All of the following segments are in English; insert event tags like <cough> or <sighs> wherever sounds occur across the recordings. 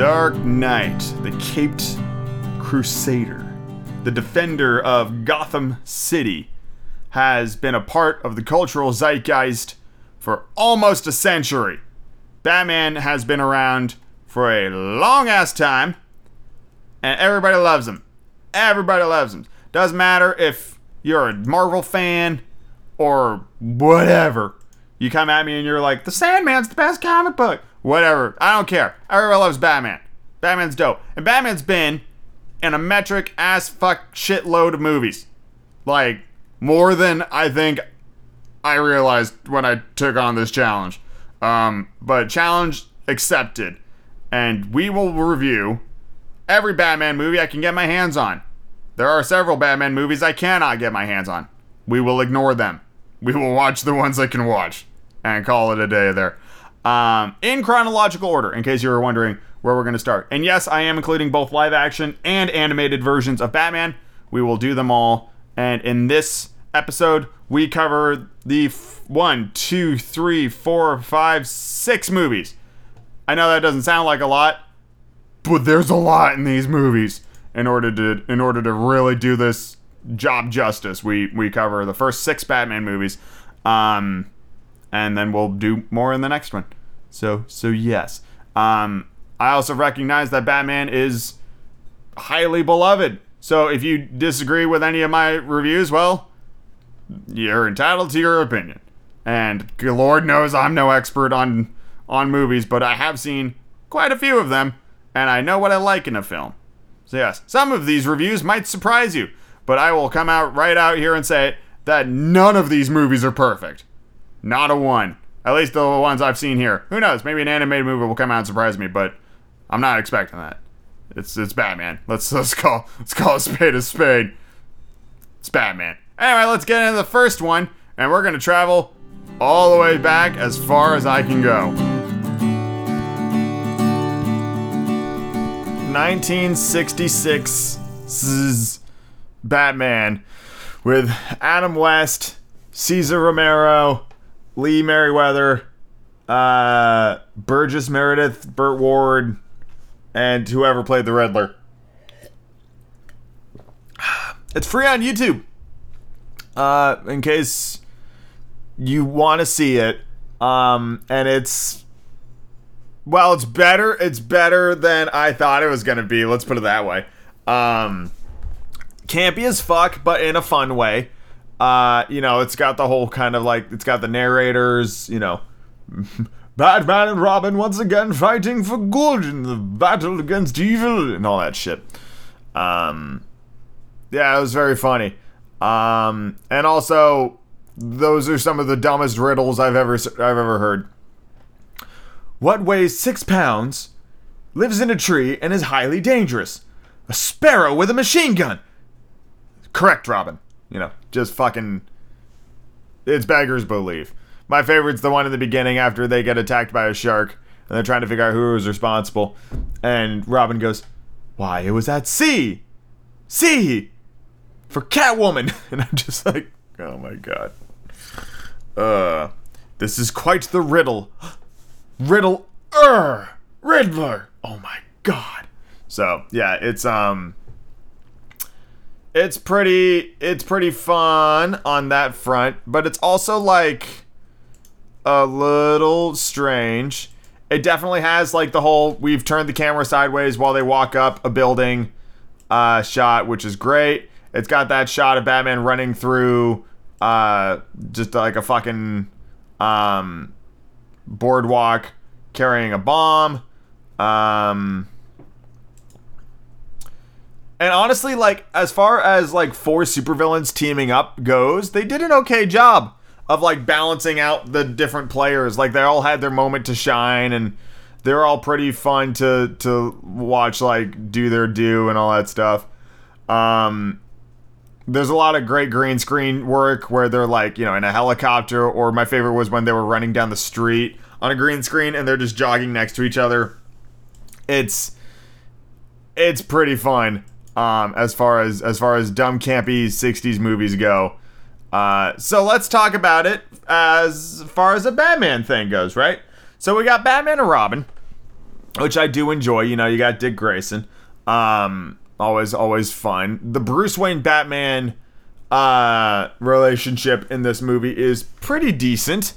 Dark Knight, the Caped Crusader, the defender of Gotham City, has been a part of the cultural zeitgeist for almost a century. Batman has been around for a long ass time, and everybody loves him. Everybody loves him. Doesn't matter if you're a Marvel fan or whatever. You come at me and you're like, The Sandman's the best comic book. Whatever. I don't care. Everybody loves Batman. Batman's dope. And Batman's been in a metric ass fuck shitload of movies. Like, more than I think I realized when I took on this challenge. Um, but challenge accepted. And we will review every Batman movie I can get my hands on. There are several Batman movies I cannot get my hands on. We will ignore them. We will watch the ones I can watch and call it a day there. Um, in chronological order, in case you were wondering where we're going to start. And yes, I am including both live action and animated versions of Batman. We will do them all. And in this episode, we cover the f- one, two, three, four, five, six movies. I know that doesn't sound like a lot, but there's a lot in these movies. In order to in order to really do this job justice, we we cover the first six Batman movies, um, and then we'll do more in the next one. So so yes, um, I also recognize that Batman is highly beloved. So if you disagree with any of my reviews, well, you're entitled to your opinion. And Lord knows I'm no expert on on movies, but I have seen quite a few of them, and I know what I like in a film. So yes, some of these reviews might surprise you, but I will come out right out here and say that none of these movies are perfect. Not a one. At least the ones I've seen here. Who knows? Maybe an animated movie will come out and surprise me, but I'm not expecting that. It's it's Batman. Let's <laughs> let's call let's call a spade a spade. It's Batman. Anyway, let's get into the first one, and we're gonna travel all the way back as far as I can go. 1966's Batman with Adam West, Cesar Romero, Lee Meriwether, uh, Burgess Meredith, Burt Ward, and whoever played the Riddler. <sighs> It's free on YouTube. Uh, in case you want to see it. Um, and it's well, it's better. It's better than I thought it was gonna be. Let's put it that way. Um, campy as fuck, but in a fun way. Uh, you know, it's got the whole kind of like it's got the narrators. You know, <laughs> Batman and Robin once again fighting for good in the battle against evil and all that shit. Um, yeah, it was very funny. Um, and also, those are some of the dumbest riddles I've ever I've ever heard. What weighs six pounds, lives in a tree, and is highly dangerous? A sparrow with a machine gun. Correct, Robin. You know, just fucking. It's beggars belief. My favorite's the one in the beginning after they get attacked by a shark and they're trying to figure out who was responsible. And Robin goes, Why, it was at sea! Sea! For Catwoman! <laughs> And I'm just like, Oh my god. Uh, this is quite the riddle. <gasps> Riddle er Riddler. Oh my god. So yeah, it's um it's pretty it's pretty fun on that front, but it's also like a little strange. It definitely has like the whole we've turned the camera sideways while they walk up a building uh shot, which is great. It's got that shot of Batman running through uh just like a fucking um boardwalk carrying a bomb. Um and honestly, like as far as like four supervillains teaming up goes, they did an okay job of like balancing out the different players. Like they all had their moment to shine and they're all pretty fun to to watch like do their do and all that stuff. Um there's a lot of great green screen work where they're like, you know, in a helicopter or my favorite was when they were running down the street on a green screen and they're just jogging next to each other. It's it's pretty fun um, as far as as far as dumb campy 60s movies go. Uh, so let's talk about it as far as a Batman thing goes, right? So we got Batman and Robin. which I do enjoy. You know, you got Dick Grayson. Um, always, always fun. The Bruce Wayne Batman uh, relationship in this movie is pretty decent.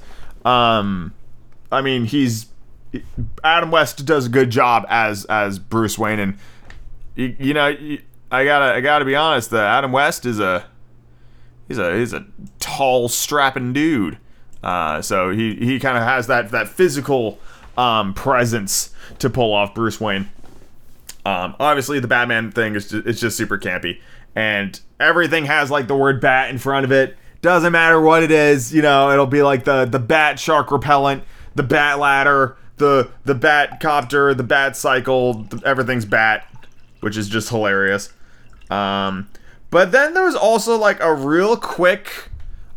Um, I mean, he's Adam West does a good job as as Bruce Wayne, and you, you know, you, I gotta I gotta be honest. The Adam West is a he's a he's a tall, strapping dude. Uh, so he he kind of has that that physical um, presence to pull off Bruce Wayne. Um, obviously, the Batman thing is just, it's just super campy, and everything has like the word bat in front of it. Doesn't matter what it is, you know, it'll be like the the bat shark repellent, the bat ladder, the the bat copter, the bat cycle, everything's bat, which is just hilarious. Um, but then there was also like a real quick,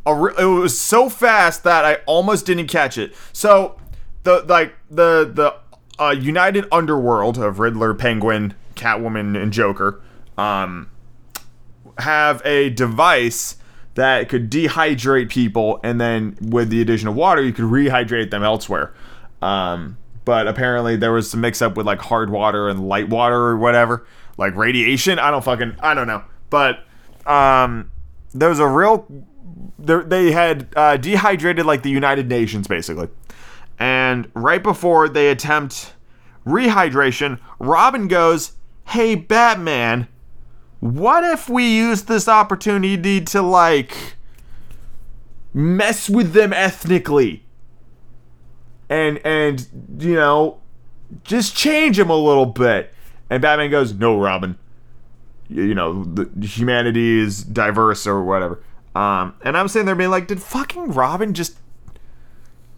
a re- it was so fast that I almost didn't catch it. So the like the the uh, United Underworld of Riddler, Penguin, Catwoman, and Joker um, have a device that could dehydrate people, and then with the addition of water, you could rehydrate them elsewhere. Um, but apparently, there was some mix up with like hard water and light water or whatever, like radiation. I don't fucking I don't know, but um, there was a real. They had uh, dehydrated like the United Nations basically and right before they attempt rehydration, Robin goes, Hey, Batman, what if we use this opportunity to, like, mess with them ethnically? And, and, you know, just change him a little bit. And Batman goes, No, Robin. You know, the, humanity is diverse or whatever. Um, and I'm sitting there being like, Did fucking Robin just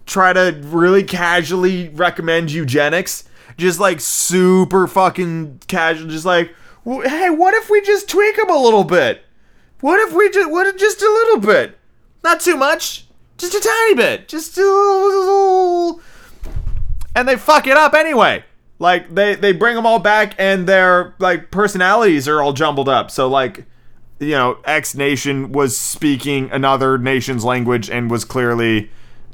try to really casually recommend eugenics. Just like super fucking casual, just like, hey, what if we just tweak him a little bit? What if we just, what if just a little bit? Not too much, just a tiny bit, just a little. And they fuck it up anyway. Like they they bring them all back, and their like personalities are all jumbled up. So like, you know, X nation was speaking another nation's language and was clearly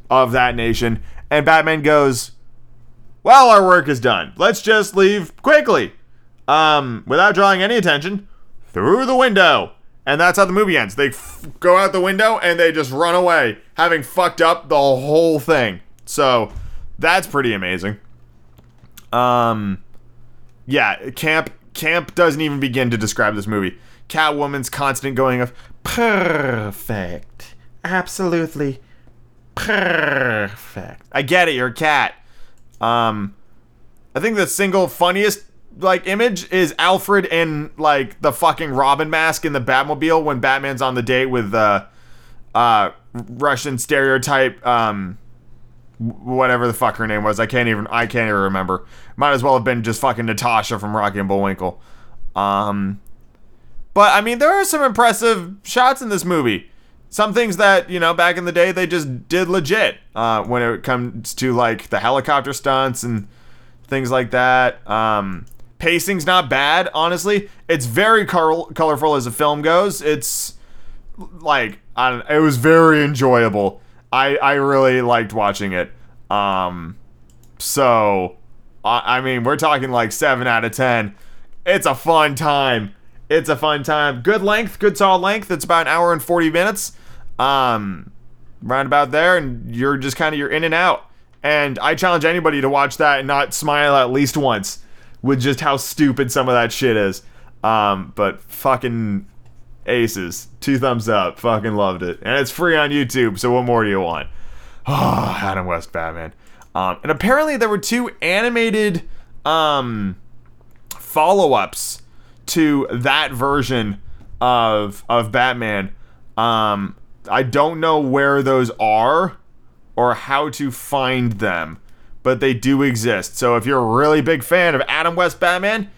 of that nation. And Batman goes, Well, our work is done. Let's just leave quickly. Um, without drawing any attention, through the window. And that's how the movie ends. They f- go out the window and they just run away, having fucked up the whole thing. So that's pretty amazing. Um, yeah, camp camp doesn't even begin to describe this movie. Catwoman's constant going of perfect, absolutely perfect. I get it. You're a cat. Um, I think the single funniest like image is Alfred in like the fucking Robin mask in the Batmobile when Batman's on the date with the uh, uh, Russian stereotype um whatever the fuck her name was. I can't even I can't even remember. Might as well have been just fucking Natasha from Rocky and Bullwinkle. Um but I mean there are some impressive shots in this movie some things that you know back in the day they just did legit uh, when it comes to like the helicopter stunts and things like that um, pacing's not bad honestly. It's very col- colorful as a film goes. It's like I don't, it was very enjoyable. I i really liked watching it. Um so I, I mean we're talking like 7 out of 10 it's a fun time. It's a fun time. Good length good solid length. It's about an hour and 40 minutes. Um, right about there, and you're just kind of you're in and out. And I challenge anybody to watch that and not smile at least once with just how stupid some of that shit is. Um, but fucking aces, two thumbs up, fucking loved it, and it's free on YouTube. So what more do you want? Oh, <sighs> Adam West Batman. Um, and apparently there were two animated um, follow-ups to that version of of Batman. Um, I don't know where those are or how to find them, but they do exist. So if you're a really big fan of Adam West Batman,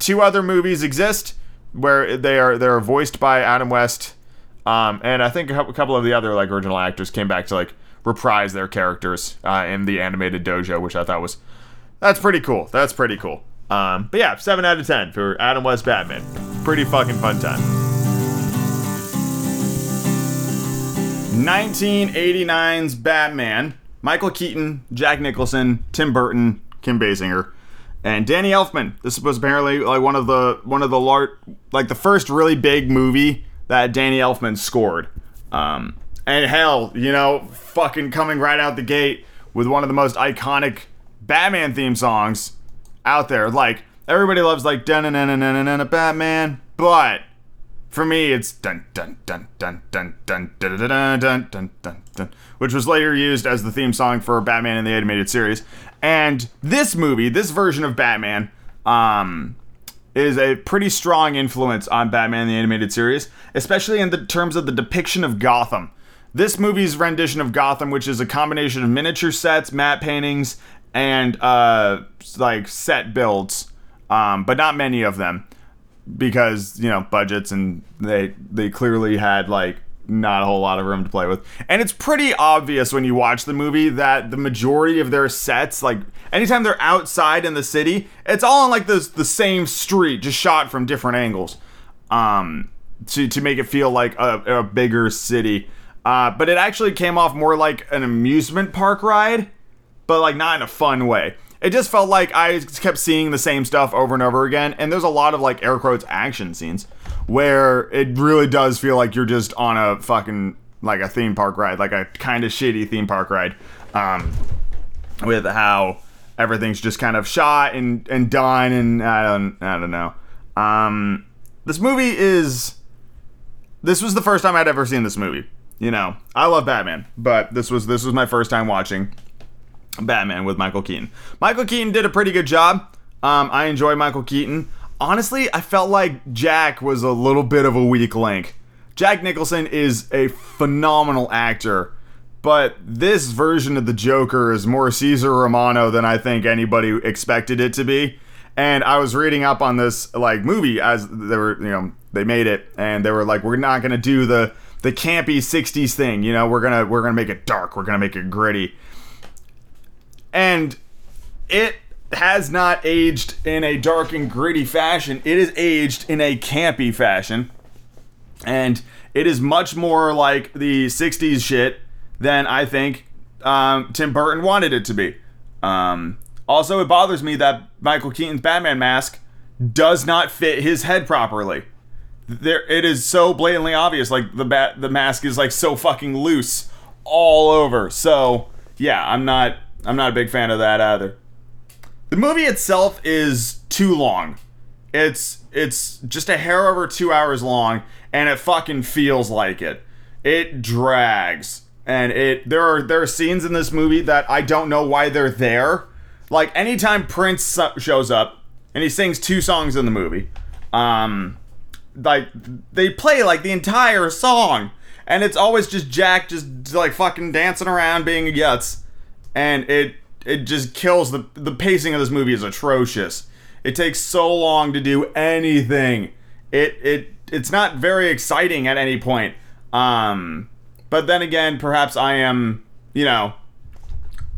two other movies exist where they are they're voiced by Adam West, um, and I think a couple of the other like original actors came back to like reprise their characters uh, in the animated dojo, which I thought was that's pretty cool. That's pretty cool. Um, but yeah, seven out of ten for Adam West Batman. Pretty fucking fun time. 1989's Batman, Michael Keaton, Jack Nicholson, Tim Burton, Kim Basinger, And Danny Elfman. This was apparently like one of the one of the large, like the first really big movie that Danny Elfman scored. Um, and hell, you know, fucking coming right out the gate with one of the most iconic Batman theme songs out there. Like everybody loves like dun dun dun dun dun Batman, but for me it's dun dun dun dun dun dun dun dun dun dun dun dun dun, which was later used as the theme song for Batman in the animated series. And this movie, this version of Batman, um, is a pretty strong influence on Batman the animated series, especially in the terms of the depiction of Gotham. This movie's rendition of Gotham, which is a combination of miniature sets, matte paintings, and uh, like set builds, um, but not many of them because you know budgets and they they clearly had like not a whole lot of room to play with. And it's pretty obvious when you watch the movie that the majority of their sets, like anytime they're outside in the city, it's all on like the the same street, just shot from different angles, um, to to make it feel like a, a bigger city. Uh, but it actually came off more like an amusement park ride, but like not in a fun way. It just felt like I kept seeing the same stuff over and over again, and there's a lot of like air quotes action scenes where it really does feel like you're just on a fucking like a theme park ride, like a kind of shitty theme park ride, um, with how everything's just kind of shot and and done, and I don't I don't know. Um, this movie is this was the first time I'd ever seen this movie. You know, I love Batman, but this was this was my first time watching Batman with Michael Keaton. Michael Keaton did a pretty good job. Um, I enjoy Michael Keaton honestly, I felt like Jack was a little bit of a weak link. Jack Nicholson is a phenomenal actor, but this version of the Joker is more Caesar Romano than I think anybody expected it to be. And I was reading up on this like movie as they were, you know, they made it, and they were like, "We're not gonna do the the campy '60s thing, you know. We're gonna we're gonna make it dark. We're gonna make it gritty." And it has not aged in a dark and gritty fashion. It is aged in a campy fashion. And it is much more like the 60s shit than I think um, Tim Burton wanted it to be. Um, also, it bothers me that Michael Keaton's Batman mask does not fit his head properly. There, it is so blatantly obvious. Like the bat, the mask is like so fucking loose all over. So yeah, I'm not, I'm not a big fan of that either. The movie itself is too long. It's it's just a hair over two hours long, and it fucking feels like it. It drags, and it there are there are scenes in this movie that I don't know why they're there. Like anytime Prince shows up and he sings two songs in the movie, um, like they play like the entire song, and it's always just Jack just like fucking dancing around being a yutz, and it it just kills the the pacing of this movie is atrocious. It takes so long to do anything. It it it's not very exciting at any point. Um, but then again, perhaps I am, you know,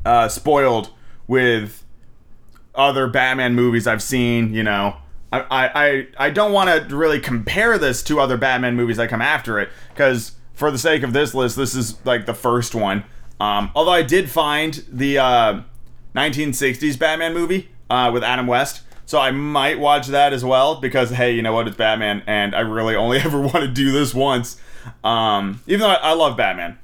uh, spoiled with other Batman movies I've seen. You know, I I I don't want to really compare this to other Batman movies that come after it because for the sake of this list, this is like the first one. Um, although I did find the uh, 1960s Batman movie uh, with Adam West. So I might watch that as well because hey, you know what? It's Batman, and I really only <laughs> ever want to do this once. Um, even though I, I love Batman,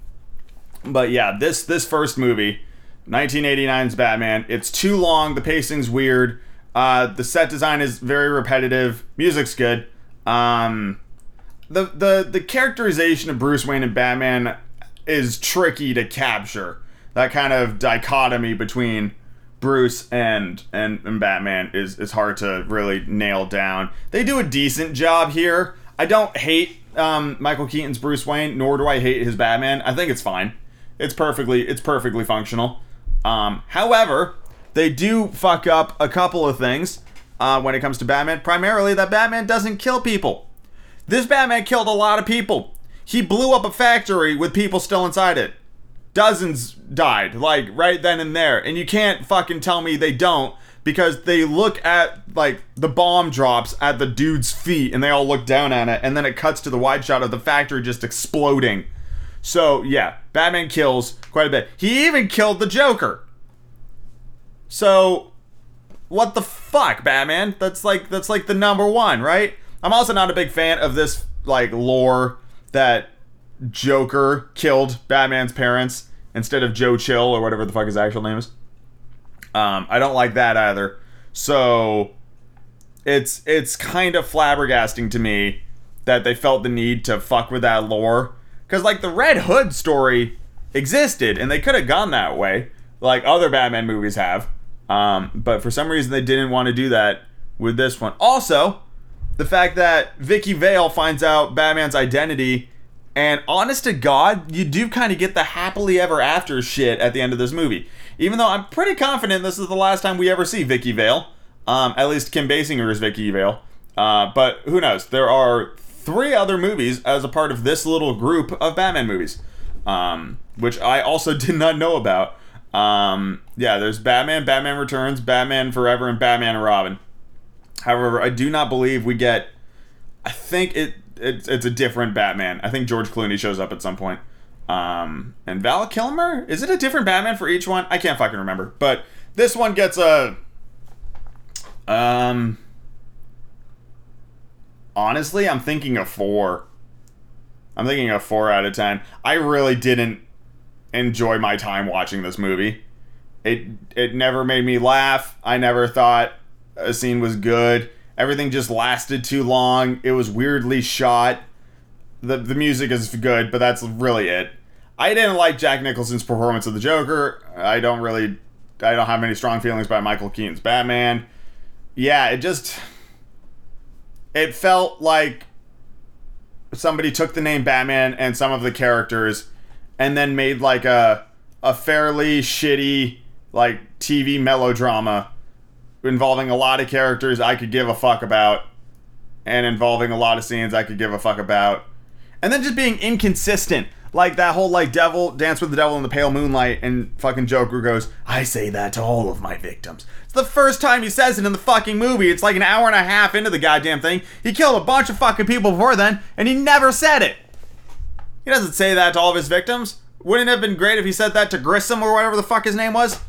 but yeah, this this first movie, 1989's Batman. It's too long. The pacing's weird. Uh, the set design is very repetitive. Music's good. Um, the the the characterization of Bruce Wayne and Batman is tricky to capture. That kind of dichotomy between Bruce and, and and Batman is is hard to really nail down. They do a decent job here. I don't hate um, Michael Keaton's Bruce Wayne, nor do I hate his Batman. I think it's fine. It's perfectly it's perfectly functional. Um, however, they do fuck up a couple of things uh, when it comes to Batman. Primarily, that Batman doesn't kill people. This Batman killed a lot of people. He blew up a factory with people still inside it. Dozens died like right then and there. And you can't fucking tell me they don't because they look at like the bomb drops at the dude's feet and they all look down at it and then it cuts to the wide shot of the factory just exploding. So yeah batman kills quite a bit. He even killed the joker. So what the fuck, Batman? That's like that's like the number one, right? I'm also not a big fan of this like lore that Joker killed Batman's parents instead of Joe Chill or whatever the fuck his actual name is. Um, I don't like that either. So it's it's kind of flabbergasting to me that they felt the need to fuck with that lore because like the Red Hood story existed and they could have gone that way like other Batman movies have. Um, but for some reason they didn't want to do that with this one. Also, the fact that Vicky Vale finds out Batman's identity and honest to God, you do kind of get the happily ever after shit at the end of this movie. Even though I'm pretty confident this is the last time we ever see Vicky Vale. Um, at least Kim Basinger is Vicky Vale. Uh, but who knows? There are three other movies as a part of this little group of Batman movies, um, which I also <laughs> did not know about. Um, yeah, there's Batman, Batman Returns, Batman Forever, and Batman and Robin. However, I do not believe we get. I think it it's, a different Batman. I think George Clooney shows up at some point. Um, and Val Kilmer is it a different Batman for each one? I can't fucking remember. But this one gets a. Um. Honestly, I'm thinking a four. I'm thinking a four out of ten. I really didn't enjoy my time watching this movie. It it never made me laugh. I never thought scene was good. Everything just lasted too long. It was weirdly shot. The the music is good, but that's really it. I didn't like Jack Nicholson's performance of the Joker. I don't really I don't have many strong feelings about Michael Keaton's Batman. Yeah, it just it felt like somebody took the name Batman and some of the characters and then made like a a fairly shitty like TV melodrama involving a lot of characters I could give a fuck about and involving a lot of scenes I could give a fuck about. And then just being inconsistent. Like that whole like devil dance with the devil in the pale moonlight and fucking Joker goes, I say that to all of my victims. It's the first time he says it in the fucking movie. It's like an hour and a half into the goddamn thing. He killed a bunch of fucking people before then, and he never said it. He doesn't say that to all of his victims. Wouldn't it have been great if he said that to Grissom or whatever the fuck his name was?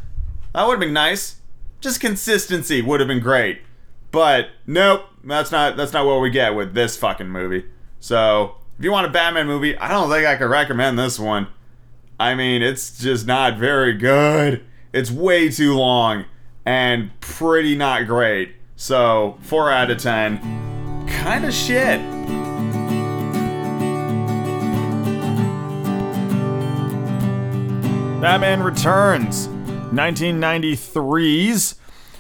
That would have been nice. Just consistency would have been great. But nope, that's not that's not what we get with this fucking movie. So if you want a Batman movie, I don't think I could recommend this one. I mean, it's just not very good. It's way too long and pretty not great. So, 4 out of 10. Kind of shit. Batman Returns, 1993's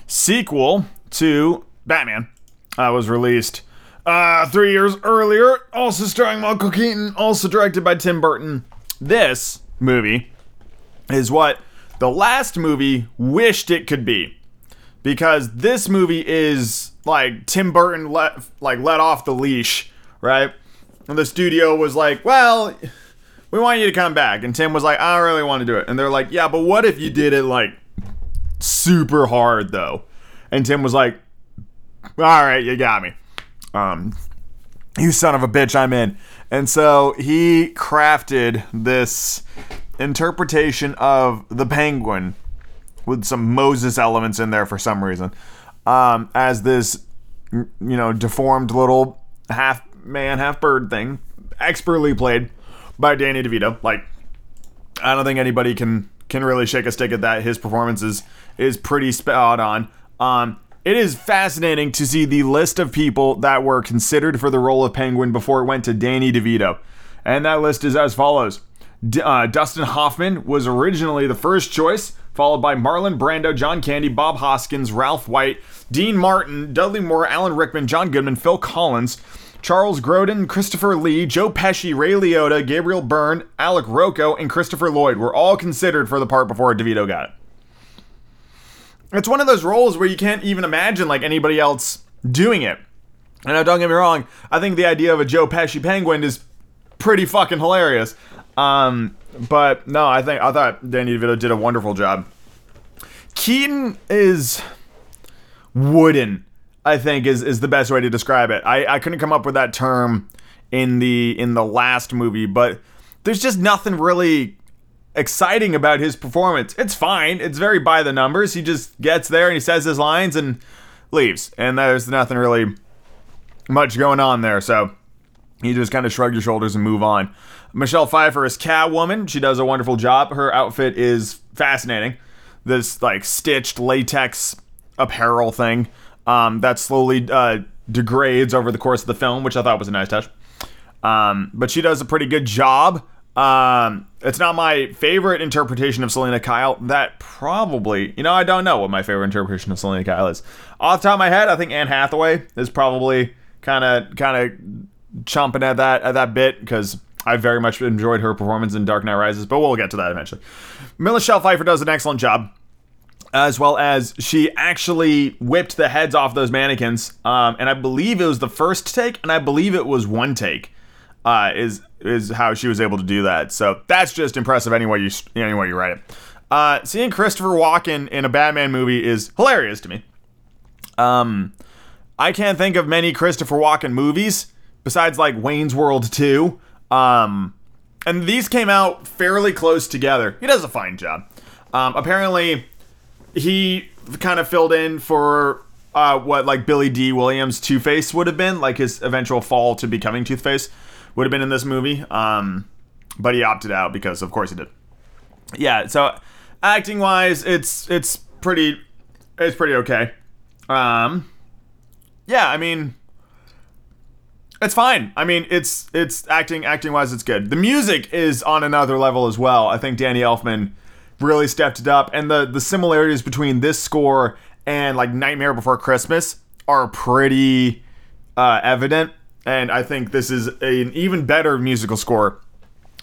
sequel to Batman, uh, was released uh, three years earlier. Also starring Michael Keaton, also directed by Tim Burton. This movie is what the last movie wished it could be, because this movie is like Tim Burton let like let off the leash, right? And the studio was like, well we want you to come back. And Tim was like, I don't really want to do it. And they're like, yeah, but what if you did it like super hard though? And Tim was like, all right, you got me. Um, you son of a bitch, I'm in. And so he crafted this interpretation of the penguin with some Moses elements in there for some reason um, as this, you know, deformed little half man, half bird thing, expertly played by Danny DeVito. Like, I don't think anybody can can really shake a stick at that. His performance is is pretty spot on. Um, it is fascinating to see the list of people that were considered for the role of Penguin before it went to Danny DeVito, and that list is as follows. D- uh, Dustin Hoffman was originally the first choice, followed by Marlon Brando, John Candy, Bob Hoskins, Ralph Waite, Dean Martin, Dudley Moore, Alan Rickman, John Goodman, Phil Collins, Charles Grodin, Christopher Lee, Joe Pesci, Ray Liotta, Gabriel Byrne, Alec Rocco, and Christopher Lloyd were all considered for the part before DeVito got it. It's one of those roles where you can't even imagine like anybody else doing it. And now, don't get me wrong, I think the idea of a Joe Pesci penguin is pretty fucking hilarious. Um, but no, I think I thought Danny DeVito did a wonderful job. Keaton is wooden I think is is the best way to describe it. I, I couldn't come up with that term in the in the last movie, but there's just nothing really exciting about his performance. It's fine. It's very by the numbers. He just gets there and he says his lines and leaves. And there's nothing really much going on there. So you just kind of shrug your shoulders and move on. Michelle Pfeiffer is Catwoman. She does a wonderful job. Her outfit is fascinating. This like stitched latex apparel thing um, that slowly uh, degrades over the course of the film, which I thought was a nice touch. Um, but she does a pretty good job. Um, it's not my favorite interpretation of Selina Kyle. That probably, you know, I don't know what my favorite interpretation of Selina Kyle is. Off the top of my head, I think Anne Hathaway is probably kind of kind of chomping at that at that bit because I very much enjoyed her performance in Dark Knight Rises. But we'll get to that eventually. Michelle Pfeiffer does an excellent job as well as she actually whipped the heads off those mannequins. Um, and I believe it was the first take, and I believe it was one take. Uh, is is how she was able to do that. So that's just impressive. Anyway, you anyway you write it. Uh, seeing Christopher Walken in a Batman movie is hilarious to me. Um, I can't think of many Christopher Walken movies besides like Wayne's World 2. Um, and these came out fairly close together. He does a fine job. Um, apparently, he kind of filled in for uh, what like Billy Dee Williams Two Face would have been, like his eventual fall to becoming Two Face would have been in this movie. Um, but he opted out because, of course, he did. Yeah. So acting wise, it's it's pretty it's pretty okay. Um, yeah. I mean. It's fine. I mean, it's it's acting acting wise, it's good. The music is on another level as well. I think Danny Elfman really stepped it up. And the the similarities between this score and like Nightmare Before Christmas are pretty uh, evident. And I think this is a, an even better musical score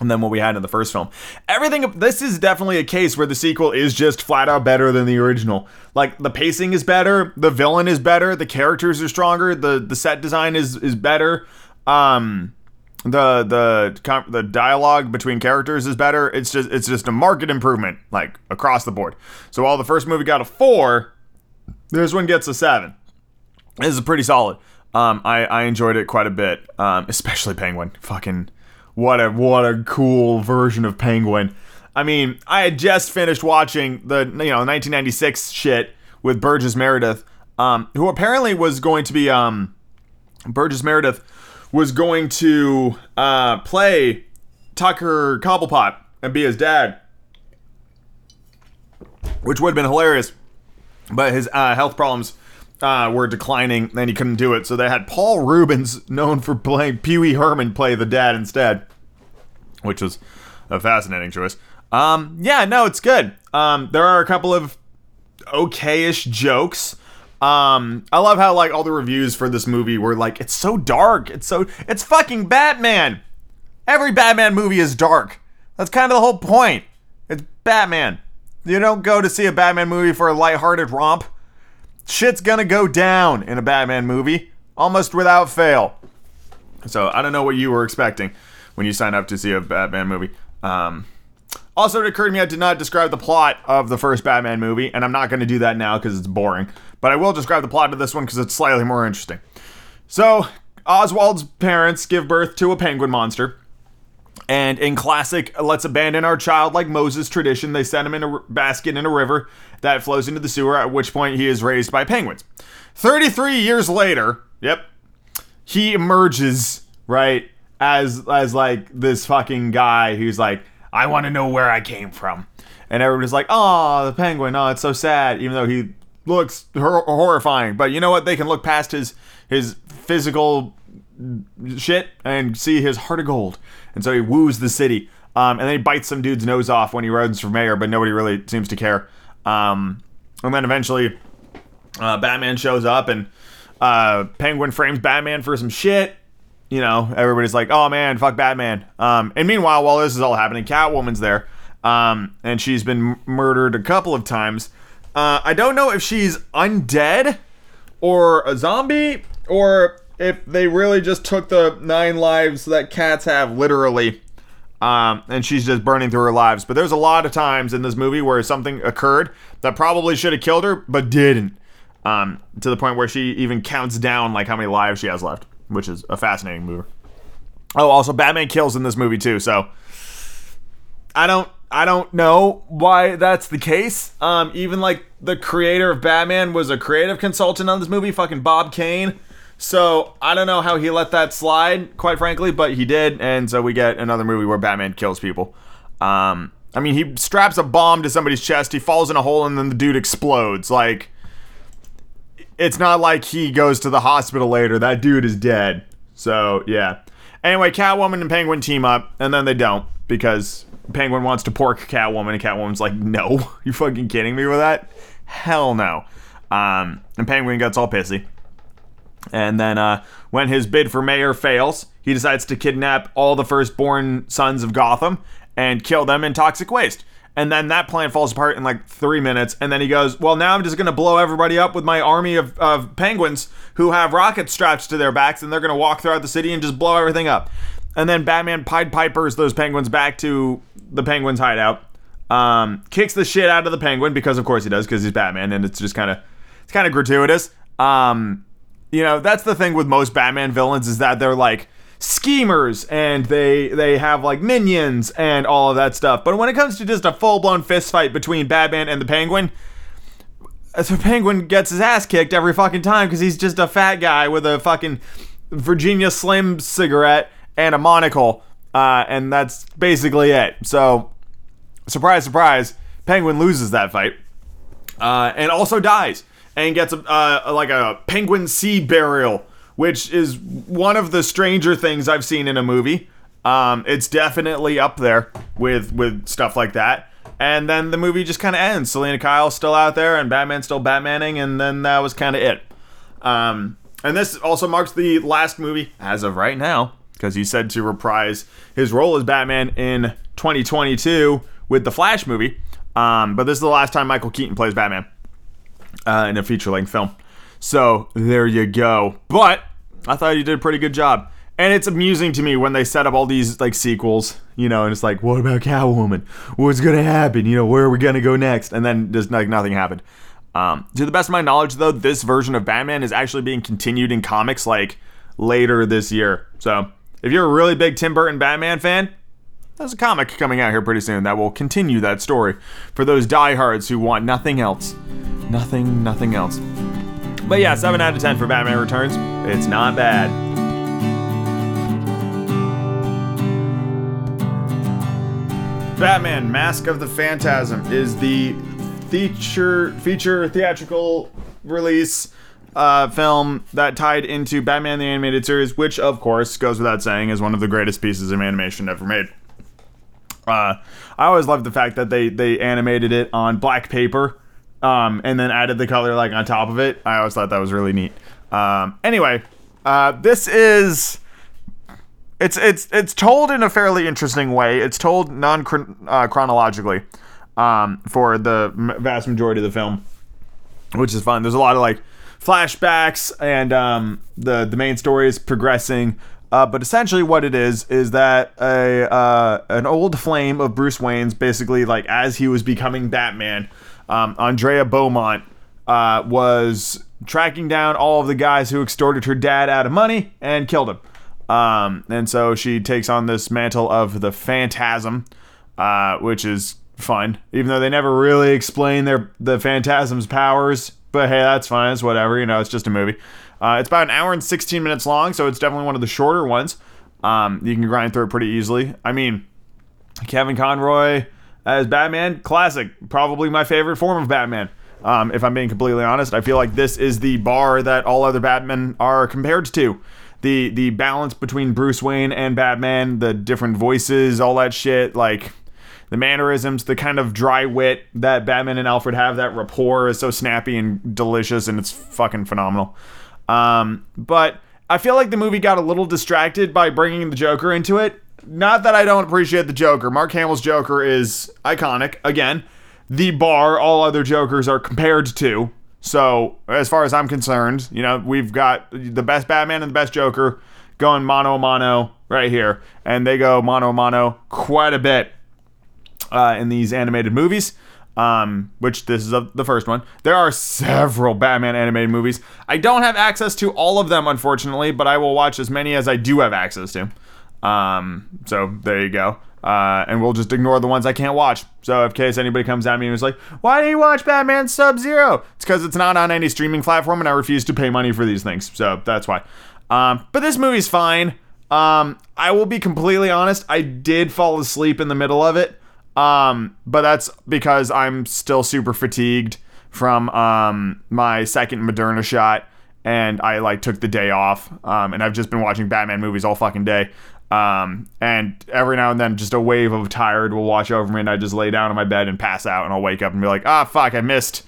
than what we had in the first film. Everything this is definitely a case where the sequel is just flat out better than the original. Like the pacing is better, the villain is better, the characters are stronger, the the set design is is better. Um the the the dialogue between characters is better. It's just it's just a market improvement like across the board. So while the first movie got a four, this one gets a seven. This is pretty solid. Um, I I enjoyed it quite a bit, um, especially Penguin. Fucking what a what a cool version of Penguin. I mean, I had just finished watching the you know 1996 shit with Burgess Meredith, um, who apparently was going to be um, Burgess Meredith was going to uh, play Tucker Cobblepot and be his dad, which would have been hilarious. But his uh, health problems uh, were declining, and he couldn't do it. So they had Paul Reubens, known for playing Pee Wee Herman, play the dad instead, which was a fascinating choice. Um, yeah, no, it's good. Um, there are a couple of okayish jokes. Um, I love how like all the reviews for this movie were like, it's so dark. It's so it's fucking Batman. Every Batman movie is dark. That's kind of the whole point. It's Batman. You don't go to see a Batman movie for a lighthearted romp. Shit's gonna go down in a Batman movie, almost without fail. So I don't know what you were expecting when you signed up to see a Batman movie. Um, also, it occurred to me I did not describe the plot of the first Batman movie, and I'm not going to do that now because it's boring. But I will describe the plot of this one because it's slightly more interesting. So, Oswald's parents give birth to a penguin monster. And in classic let's abandon our child like Moses tradition, they send him in a basket in a river that flows into the sewer, at which point he is raised by penguins. 33 years later, yep, he emerges, right, as as like this fucking guy who's like, I want to know where I came from. And everybody's like, oh, the penguin, oh, it's so sad, even though he looks hor- horrifying. But you know what? They can look past his his physical shit and see his heart of gold. And so he woos the city. Um, and then he bites some dude's nose off when he runs for mayor, but nobody really seems to care. Um, and then eventually, uh, Batman shows up and uh, Penguin frames Batman for some shit you know, everybody's like, "Oh man, fuck Batman." Um, and meanwhile, while this is all happening, Catwoman's there, um, and she's been murdered a couple of times. Uh, I don't know if she's undead or a zombie, or if they really just took the nine lives that cats have literally, um, and she's just burning through her lives. But there's a lot of times in this movie where something occurred that probably should have killed her, but didn't. Um, to the point where she even counts down like how many lives she has left which is a fascinating movie. Oh, also Batman kills in this movie too. So I don't I don't know why that's the case. Um, even like the creator of Batman was a creative consultant on this movie, fucking Bob Kane. So I don't know how he let that slide, quite frankly, but he did, and so we get another movie where Batman kills people. Um, I mean, he straps a bomb to somebody's chest, he falls in a hole, and then the dude explodes. Like, it's not like he goes to the hospital later. That dude is dead. So yeah. Anyway, Catwoman and Penguin team up, and then they don't because Penguin wants to pork Catwoman, and Catwoman's like, "No, <laughs> you fucking kidding me with that? Hell no." Um, and Penguin gets all pissy. And then uh, when his bid for mayor fails, he decides to kidnap all the firstborn sons of Gotham and kill them in toxic waste. And then that plan falls apart in like three minutes. And then he goes, Well, now I'm just to blow everybody up with my army of, of penguins who have rockets strapped to their backs and they're to walk throughout the city and just blow everything up. And then Batman Pied Pipers those penguins back to the penguins' hideout. Um, kicks the shit out of the penguin because, of course, he does because he's Batman and it's just kind of it's kind of gratuitous. Um, you know, that's the thing with most Batman villains is that they're like schemers and they they have like minions and all of that stuff. But when it comes to just a full-blown fist fight between Batman and the Penguin, the Penguin gets his ass kicked every fucking time because he's just a fat guy with a fucking Virginia Slim cigarette and a monocle. Uh, and that's basically it. So, surprise, surprise, Penguin loses that fight uh, and also dies and gets a, uh, like a penguin sea burial, which is one of the stranger things I've seen in a movie. Um, it's definitely up there with with stuff like that. And then the movie just kind of ends. Selina Kyle's still out there, and Batman's still Batmaning, and then that was kind of it. Um, and this also marks the last movie, as of right now, because he said to reprise his role as Batman in 2022 with the Flash movie. Um, but this is the last time Michael Keaton plays Batman uh, in a feature length film. So there you go. But I thought he did a pretty good job. And it's amusing to me when they set up all these like sequels, you know, and it's like, what about Catwoman? What's gonna happen? You know, where are we gonna go next? And then just like nothing happened. Um, to the best of my knowledge, though, this version of Batman is actually being continued in comics like later this year. So if you're a really big Tim Burton Batman fan, there's a comic coming out here pretty soon that will continue that story for those diehards who want nothing else. Nothing, nothing else. But yeah, 7 out of 10 for Batman Returns. It's not bad. Batman Mask of the Phantasm is the feature feature theatrical release uh, film that tied into Batman the Animated Series, which of course goes without saying is one of the greatest pieces of animation ever made. Uh, I always loved the fact that they they animated it on black paper, um, and then added the color like on top of it. I always thought that was really neat. Um, anyway, uh, this is it's it's it's told in a fairly interesting way. It's told non uh, chronologically um, for the vast majority of the film, which is fun. There's a lot of like flashbacks, and um, the the main story is progressing. Uh, but essentially, what it is is that a uh, an old flame of Bruce Wayne's basically like as he was becoming Batman, um, Andrea Beaumont uh, was tracking down all of the guys who extorted her dad out of money and killed him. Um, and so she takes on this mantle of the Phantasm, uh, which is fun, even though they never really explain their the Phantasm's powers. But hey, that's fine. It's whatever. You know, it's just a movie. Uh, it's about an hour and 16 minutes long, so it's definitely one of the shorter ones. Um, you can grind through it pretty easily. I mean, Kevin Conroy as Batman, classic. Probably my favorite form of Batman. Um, if I'm being completely honest, I feel like this is the bar that all other Batmen are compared to. The the balance between Bruce Wayne and Batman, the different voices, all that shit, like the mannerisms, the kind of dry wit that Batman and Alfred have, that rapport is so snappy and delicious, and it's fucking phenomenal. Um, but I feel like the movie got a little distracted by bringing the Joker into it. Not that I don't appreciate the Joker. Mark Hamill's Joker is iconic. Again, the bar all other Jokers are compared to. So, as far as I'm concerned, you know, we've got the best Batman and the best Joker going mano a mano right here. And they go mano a mano quite a bit uh, in these animated movies um, which this is a, the first one. There are several Batman animated movies. I don't have access to all of them, unfortunately, but I will watch as many as I do have access to. Um, so there you go. Uh, and we'll just ignore the ones I can't watch. So, in case anybody comes at me and is like, "Why do you watch Batman Sub Zero?" It's because it's not on any streaming platform, and I refuse to pay money for these things. So that's why. Um, but this movie's fine. Um, I will be completely honest. I did fall asleep in the middle of it. Um, but that's because I'm still super fatigued from um, my second Moderna shot, and I like took the day off. Um, and I've just been watching Batman movies all fucking day. Um, and every now and then, just a wave of tired will wash over me, and I just lay down in my bed and pass out, and I'll wake up and be like, ah, fuck, I missed,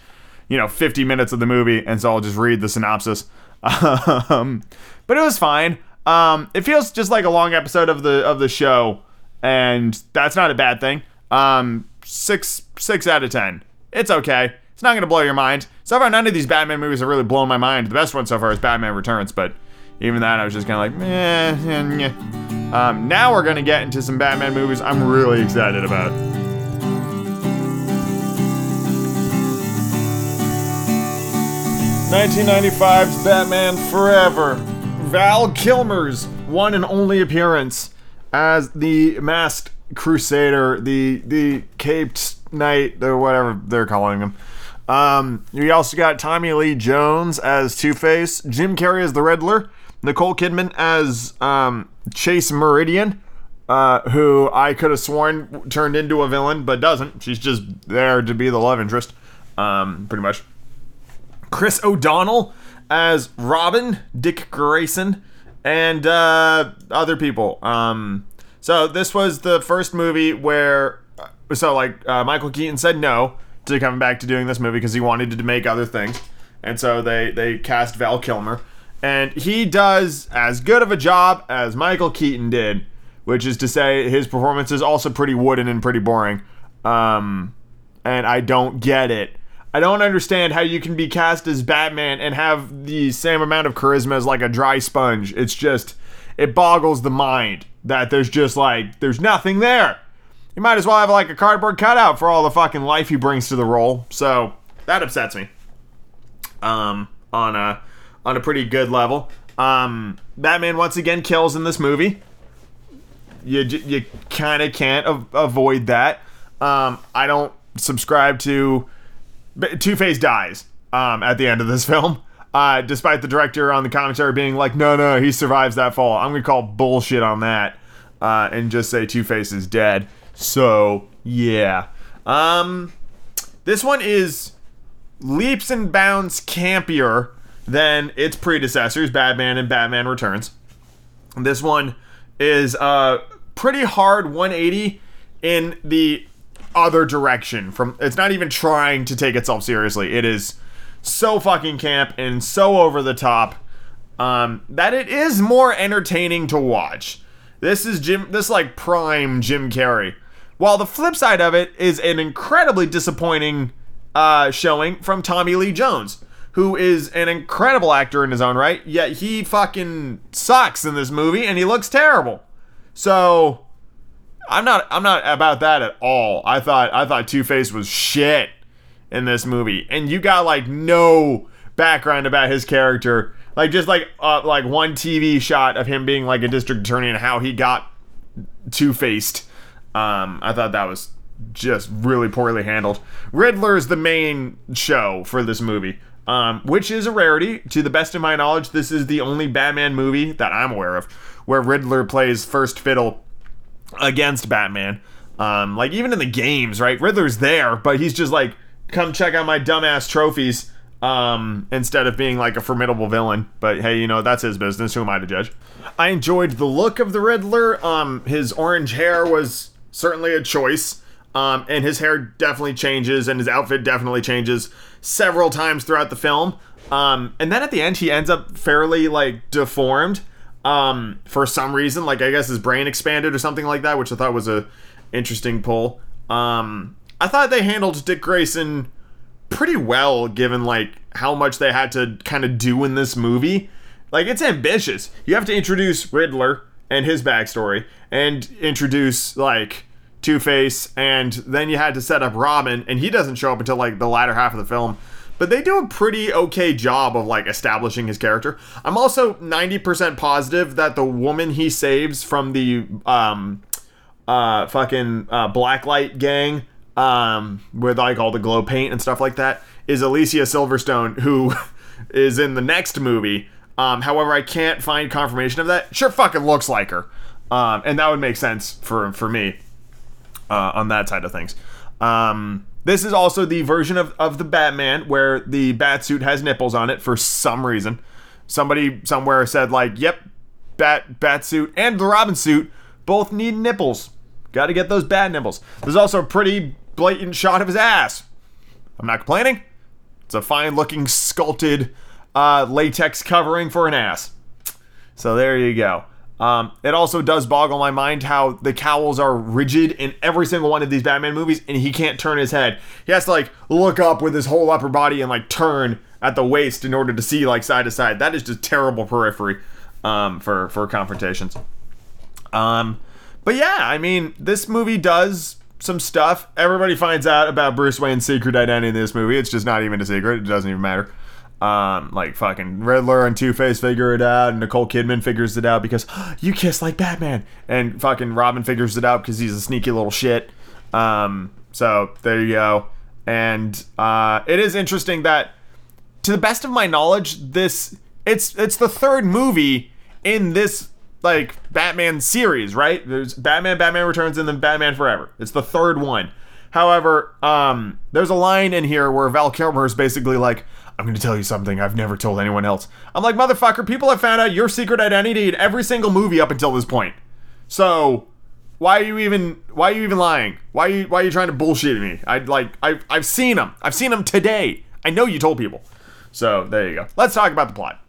you know, 50 minutes of the movie, and so I'll just read the synopsis. <laughs> um, but it was fine. Um, it feels just like a long episode of the of the show, and that's not a bad thing. Um, six six out of ten. It's okay. It's not gonna blow your mind. So far, none of these Batman movies have really blown my mind. The best one so far is Batman Returns, but even that, I was just kind of like, eh, eh, eh. Um, now we're gonna get into some Batman movies I'm really excited about. 1995's Batman Forever. Val Kilmer's one and only appearance as the masked crusader, the the caped knight, or whatever they're calling him. Um, we also got Tommy Lee Jones as Two Face, Jim Carrey as the Riddler, Nicole Kidman as um, Chase Meridian, uh, who I could have sworn turned into a villain, but doesn't. She's just there to be the love interest, um, pretty much. Chris O'Donnell as Robin, Dick Grayson, and uh, other people. Um, so this was the first movie where, uh, so like uh, Michael Keaton said no to coming back to doing this movie because he wanted to make other things, and so they they cast Val Kilmer, and he does as good of a job as Michael Keaton did, which is to say his performance is also pretty wooden and pretty boring. Um, and I don't get it. I don't understand how you can be cast as Batman and have the same amount of charisma as like a dry sponge. It's just, it boggles the mind that there's just like, there's nothing there. You might as well have like a cardboard cutout for all the fucking life he brings to the role. So that upsets me. Um, on a on a pretty good level. Um, Batman once again kills in this movie. You you kind of can't avoid that. Um, I don't subscribe to Two Face dies um, at the end of this <laughs> film. Uh, despite the director on the commentary being like, no, no, he survives that fall. I'm gonna call bullshit on that uh, and just say Two Face is dead. So yeah, um, this one is leaps and bounds campier than its predecessors, Batman and Batman Returns. This one is a pretty hard 180 in the other direction from it's not even trying to take itself seriously. It is so fucking camp and so over the top um, that it is more entertaining to watch. This is Jim this like prime Jim Carrey. While the flip side of it is an incredibly disappointing uh, showing from Tommy Lee Jones, who is an incredible actor in his own right, yet he fucking sucks in this movie and he looks terrible. So I'm not I'm not about that at all. I thought I thought Two Face was shit in this movie, and you got like no background about his character, like just like uh, like one TV shot of him being like a district attorney and how he got Two Faced. Um, I thought that was just really poorly handled. Riddler is the main show for this movie. Um, which is a rarity. To the best of my knowledge, this is the only Batman movie that I'm aware of where Riddler plays first fiddle against Batman. Um, like even in the games, right? Riddler's there, but he's just like, come check out my dumbass trophies. Um, instead of being like a formidable villain. But hey, you know, that's his business. Who am I to judge? I enjoyed the look of the Riddler. Um, his orange hair was certainly a choice. Um, and his hair definitely changes and his outfit definitely changes several times throughout the film. Um, and then at the end, he ends up fairly like deformed um, for some reason. Like I guess his brain expanded or something like that, which I thought was a interesting pull. Um, I thought they handled Dick Grayson pretty well, given like how much they had to kind of do in this movie. Like it's ambitious. You have to introduce Riddler and his backstory, and introduce like Two Face, and then you had to set up Robin, and he doesn't show up until like the latter half of the film but they do a pretty okay job of like establishing his character. I'm also 90% positive that the woman he saves from the um uh, fucking uh, blacklight gang um, with like all the glow paint and stuff like that is Alicia Silverstone, who <laughs> is in the next movie. Um, however, I can't find confirmation of that. Sure, fucking looks like her, um, and that would make sense for for me uh, on that side of things. Um, this is also the version of, of the Batman where the bat suit has nipples on it for some reason. Somebody somewhere said like, "Yep, bat bat suit and the Robin suit both need nipples. Got to get those bat nipples." There's also a pretty blatant shot of his ass. I'm not complaining. It's a fine looking sculpted uh, latex covering for an ass. So there you go. Um, it also does boggle my mind how the cowls are rigid in every single one of these Batman movies, and he can't turn his head. He has to like look up with his whole upper body and like turn at the waist in order to see like side to side. That is just terrible periphery um, for for confrontations. Um, but yeah, I mean, this movie does some stuff. Everybody finds out about Bruce Wayne's secret identity in this movie. It's just not even a secret. It doesn't even matter. Um, like fucking Riddler and Two Face figure it out, and Nicole Kidman figures it out because <gasps> you kiss like Batman, and fucking Robin figures it out because he's a sneaky little shit. Um, so there you go. And uh, it is interesting that, to the best of my knowledge, this it's it's the third movie in this like Batman series, right? There's Batman, Batman Returns, and then Batman Forever. It's the third one. However, um, there's a line in here where Val Kilmer is basically like, I'm going to tell you something I've never told anyone else. I'm like, motherfucker, people have found out your secret identity in every single movie up until this point. So, why are you even why are you even lying? Why are you why are you trying to bullshit me? I like I've I've seen them. I've seen them today. I know you told people. So, there you go. Let's talk about the plot.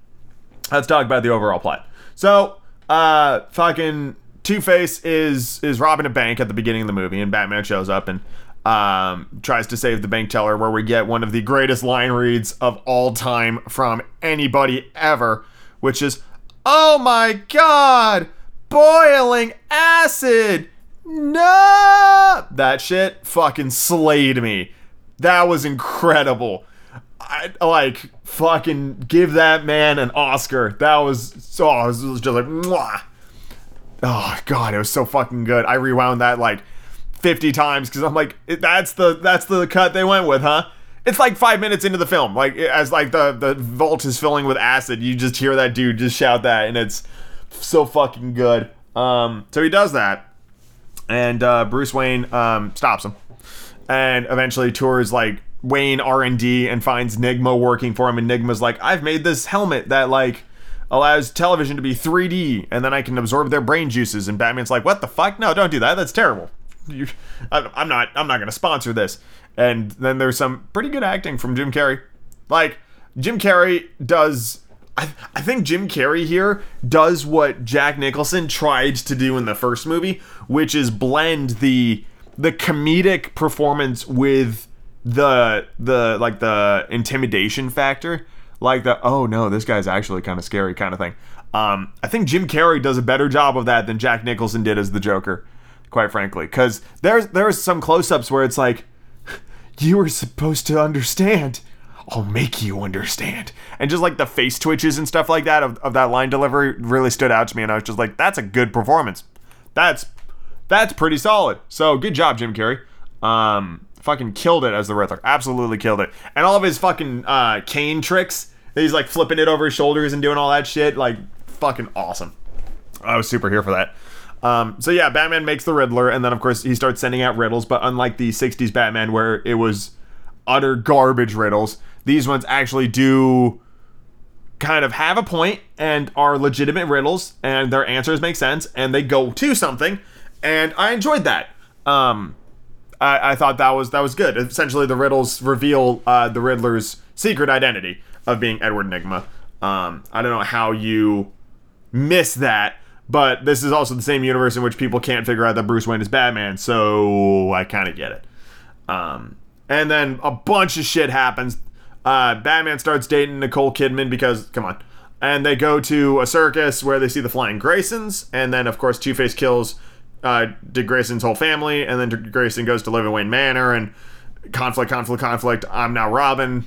Let's talk about the overall plot. So, uh fucking Two-Face is is robbing a bank at the beginning of the movie and Batman shows up and um, tries to save the bank teller, where we get one of the greatest line reads of all time from anybody ever, which is, Oh my god, boiling acid! No! That shit fucking slayed me. That was incredible. I like fucking give that man an Oscar. That was so, oh, it was just like, mwah. Oh god, it was so fucking good. I rewound that like 50 times because I'm like, that's the that's the cut they went with, huh? It's like five minutes into the film, like as like the the vault is filling with acid, you just hear that dude just shout that, and it's so fucking good. Um, so he does that, and uh, Bruce Wayne um, stops him, and eventually tours like Wayne R and finds Nygma working for him, and Nygma's like, I've made this helmet that like allows television to be 3D, and then I can absorb their brain juices. And Batman's like, what the fuck? No, don't do that. That's terrible you, I'm not I'm not going to sponsor this. And then there's some pretty good acting from Jim Carrey. Like Jim Carrey does I, I think Jim Carrey here does what Jack Nicholson tried to do in the first movie, which is blend the the comedic performance with the the like the intimidation factor, like the oh no, this guy's actually kind of scary kind of thing. Um, I think Jim Carrey does a better job of that than Jack Nicholson did as the Joker quite frankly, because there's there's some close-ups where it's like, you were supposed to understand. I'll make you understand. And just like the face twitches and stuff like that of, of that line delivery really stood out to me, and I was just like, that's a good performance. That's that's pretty solid. So good job, Jim Carrey. Um, fucking killed it as the Riddler. Absolutely killed it. And all of his fucking uh, cane tricks. He's like flipping it over his shoulders and doing all that shit. Like fucking awesome. I was super here for that. Um, so yeah, Batman makes the Riddler, and then of course he starts sending out riddles. But unlike the '60s Batman, where it was utter garbage riddles, these ones actually do kind of have a point and are legitimate riddles, and their answers make sense, and they go to something. And I enjoyed that. Um, I, I thought that was that was good. Essentially, the riddles reveal uh, the Riddler's secret identity of being Edward Nygma. Um, I don't know how you miss that but this is also the same universe in which people can't figure out that Bruce Wayne is Batman, so I kind of get it. Um, and then a bunch of shit happens. Uh, Batman starts dating Nicole Kidman because, come on. And they go to a circus where they see the Flying Graysons. And then, of course, Two Face kills uh, Grayson's whole family. And then Grayson goes to live in Wayne Manor. And conflict, conflict, conflict. I'm now Robin.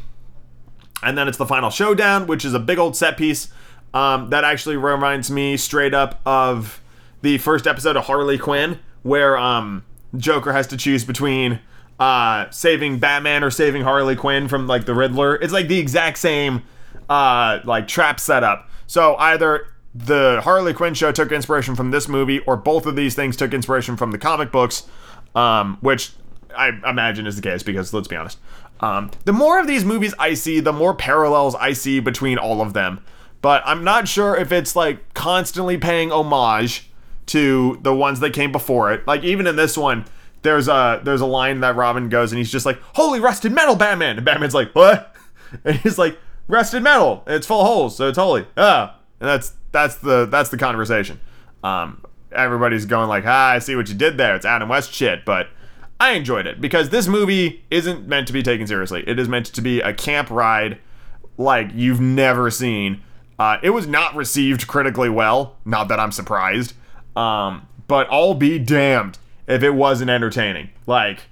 And then it's the final showdown, which is a big old set piece um, that actually reminds me straight up of the first episode of Harley Quinn, where um Joker has to choose between uh saving Batman or saving Harley Quinn from like the Riddler. It's like the exact same uh like trap setup. So either the Harley Quinn show took inspiration from this movie, or both of these things took inspiration from the comic books, um, which I imagine is the case because let's be honest. Um, the more of these movies I see, the more parallels I see between all of them. But I'm not sure if it's like constantly paying homage to the ones that came before it. Like even in this one, there's a there's a line that Robin goes and he's just like, "Holy rusted metal, Batman!" And Batman's like, "What?" <laughs> And he's like, "Rusted metal. It's full holes, so it's holy." Ah, and that's that's the that's the conversation. Um, everybody's going like, "Ah, I see what you did there. It's Adam West shit," but I enjoyed it because this movie isn't meant to be taken seriously. It is meant to be a camp ride like you've never seen. Uh, it was not received critically well. Not that I'm surprised. Um, but I'll be damned if it wasn't entertaining. Like,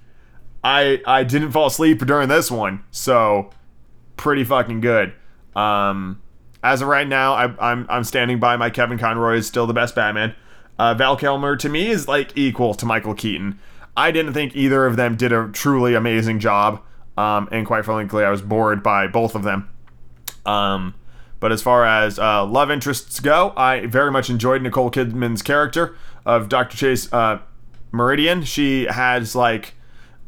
I I didn't fall asleep during this one, so pretty fucking good. Um, as of right now, I, I'm I'm standing by my Kevin Conroy is still the best Batman. Uh, Val Kilmer to me is like equal to Michael Keaton. I didn't think either of them did a truly amazing job, um, and quite frankly, I was bored by both of them. Um, but as far as uh, love interests go, I very much enjoyed Nicole Kidman's character of Dr. Chase uh, Meridian. She has like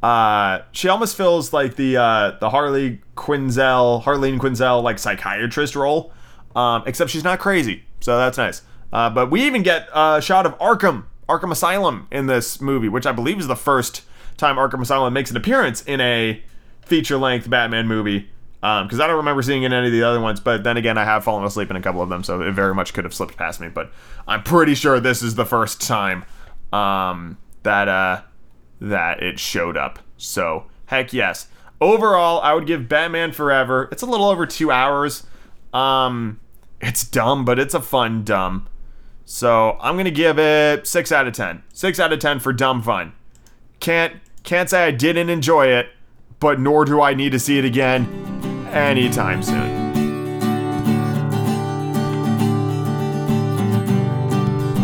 uh, she almost feels like the uh, the Harley Quinzel, Harleen Quinzel like psychiatrist role, um, except she's not crazy, so that's nice. Uh, but we even get a shot of Arkham, Arkham Asylum in this movie, which I believe is the first time Arkham Asylum makes an appearance in a feature length Batman movie because um, I don't remember seeing it in any of the other ones. But then again, I have fallen asleep in a couple of them, so it very much could have slipped past me. But I'm pretty sure this is the first time um, that uh, that it showed up. So heck yes. Overall, I would give Batman Forever. It's a little over two hours. Um, it's dumb, but it's a fun dumb. So I'm gonna give it six out of ten. Six out of ten for dumb fun. Can't can't say I didn't enjoy it, but nor do I need to see it again anytime soon.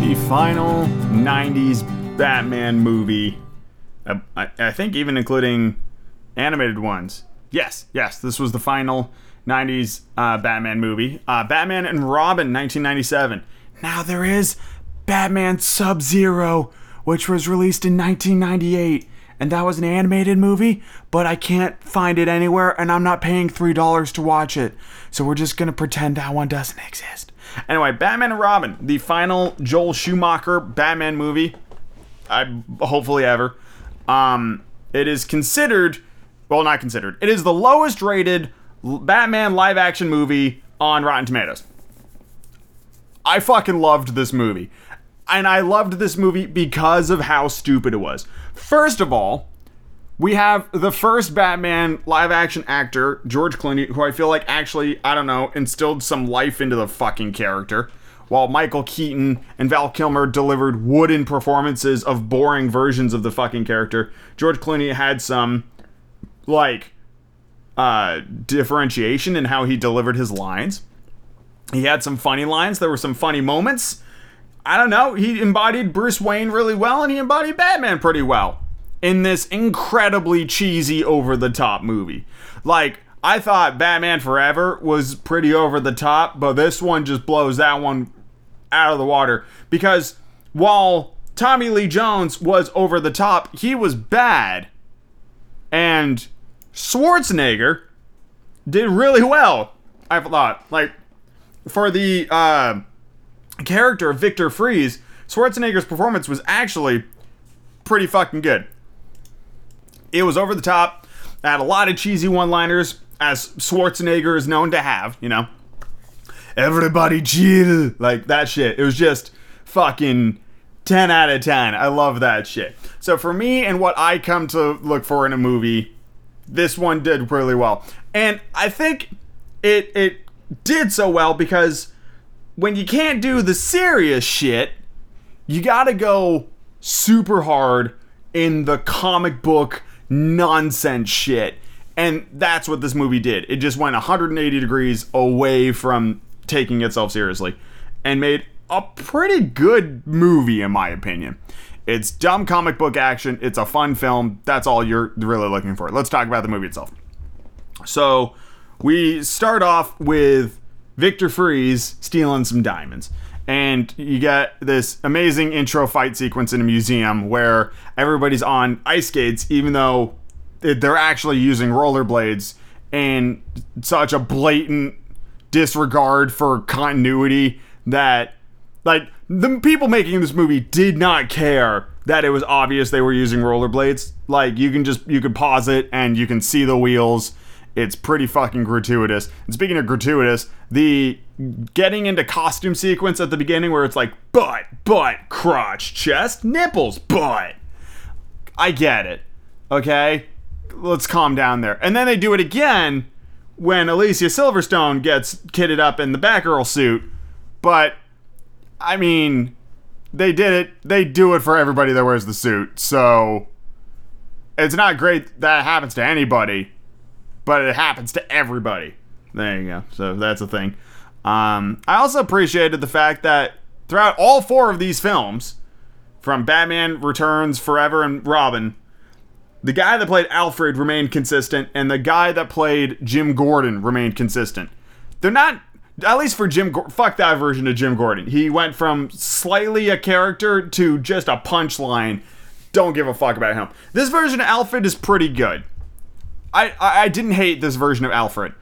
The final 90s Batman movie, uh, I, I think even including animated ones. Yes, yes, this was the final 90s uh, Batman movie. Uh, Batman and Robin, 1997. Now there is Batman Sub Zero, which was released in 1998 and that was an animated movie, but I can't find it anywhere and I'm not paying $3 to watch it. So we're just going to pretend that one doesn't exist. Anyway, Batman and Robin, the final Joel Schumacher Batman movie, I hopefully ever. Um, it is considered, well, not considered. It is the lowest rated Batman live action movie on Rotten Tomatoes. I fucking loved this movie. And I loved this movie because of how stupid it was. First of all, we have the first Batman live action actor, George Clooney, who I feel like actually, I don't know, instilled some life into the fucking character, while Michael Keaton and Val Kilmer delivered wooden performances of boring versions of the fucking character. George Clooney had some, like, uh, differentiation in how he delivered his lines. He had some funny lines, there were some funny moments I don't know, he embodied Bruce Wayne really well and he embodied Batman pretty well in this incredibly cheesy, over the top movie. Like, I thought Batman Forever was pretty over the top, but this one just blows that one out of the water because while Tommy Lee Jones was over the top, he was bad. And Schwarzenegger did really well, I thought. Like, for the uh, character of Victor Fries, Schwarzenegger's performance was actually pretty fucking good. It was over the top, I had a lot of cheesy one liners, as Schwarzenegger is known to have, you know. Everybody chill. Like that shit. It was just fucking 10 out of 10. I love that shit. So for me and what I come to look for in a movie, this one did really well. And I think it it did so well because when you can't do the serious shit, you gotta go super hard in the comic book nonsense shit. And that's what this movie did. It just went 180 degrees away from taking itself seriously and made a pretty good movie, in my opinion. It's dumb comic book action. It's a fun film. That's all you're really looking for. Let's talk about the movie itself. So we start off with Victor Fries stealing some diamonds. And you get this amazing intro fight sequence in a museum where everybody's on ice skates, even though they're actually using rollerblades and such a blatant disregard for continuity that like the people making this movie did not care that it was obvious they were using rollerblades like you can just you can pause it and you can see the wheels it's pretty fucking gratuitous and speaking of gratuitous the getting into costume sequence at the beginning where it's like butt butt crotch chest nipples butt i get it okay let's calm down there. And then they do it again when Alicia Silverstone gets kitted up in the Batgirl suit. But I mean, they did it. They do it for everybody that wears the suit. So it's not great that happens to anybody, but it happens to everybody. There you go. So that's a thing. Um, I also appreciated the fact that throughout all four of these films, from Batman Returns, Forever, and Robin, the guy that played Alfred remained consistent, and the guy that played Jim Gordon remained consistent. They're not, at least for Jim. Fuck that version of Jim Gordon. He went from slightly a character to just a punchline. Don't give a fuck about him. This version of Alfred is pretty good. I I, I didn't hate this version of Alfred.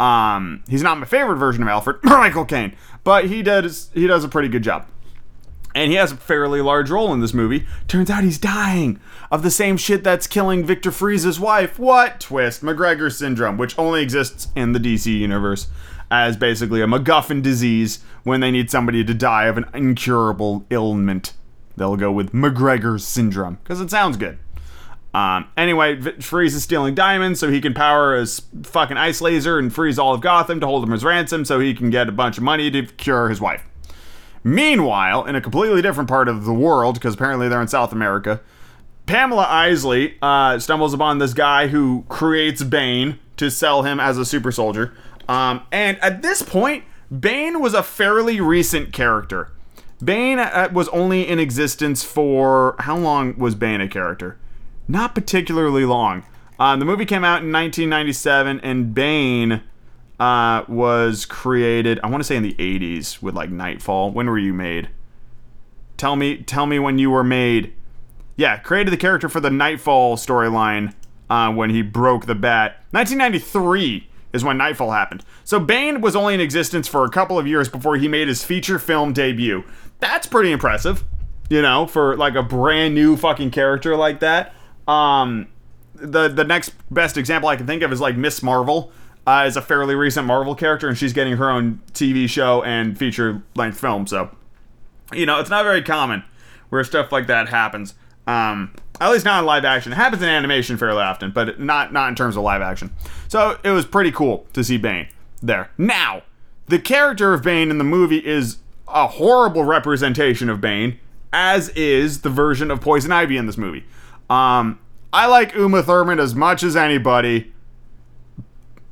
Um, he's not my favorite version of Alfred, <clears throat> Michael Caine, but he does he does a pretty good job and he has a fairly large role in this movie. Turns out he's dying of the same shit that's killing Victor Fries's wife. What? Twist. MacGregor syndrome, which only exists in the DC universe as basically a MacGuffin disease when they need somebody to die of an incurable ailment. They'll go with MacGregor syndrome because it sounds good. Um, anyway, Freeze is stealing diamonds so he can power his fucking ice laser and freeze all of Gotham to hold him as ransom so he can get a bunch of money to cure his wife. Meanwhile, in a completely different part of the world, because apparently they're in South America, Pamela Isley uh, stumbles upon this guy who creates Bane to sell him as a super soldier. Um, and at this point, Bane was a fairly recent character. Bane uh, was only in existence for how long was Bane a character? Not particularly long. Um, the movie came out in 1997, and Bane uh, was created. I want to say in the '80s with like Knightfall. When were you made? Tell me, tell me when you were made. Yeah, created the character for the Knightfall storyline uh, when he broke the bat. 1993 is when Knightfall happened. So Bane was only in existence for a couple of years before he made his feature film debut. That's pretty impressive, you know, for like a brand new fucking character like that. Um, the the next best example I can think of is like Miss Marvel uh, is a fairly recent Marvel character, and she's getting her own TV show and feature length film. So, you know, it's not very common where stuff like that happens. Um, at least not in live action. It happens in animation fairly often, but not not in terms of live action. So it was pretty cool to see Bane there. Now, the character of Bane in the movie is a horrible representation of Bane, as is the version of Poison Ivy in this movie. Um, I like Uma Thurman as much as anybody.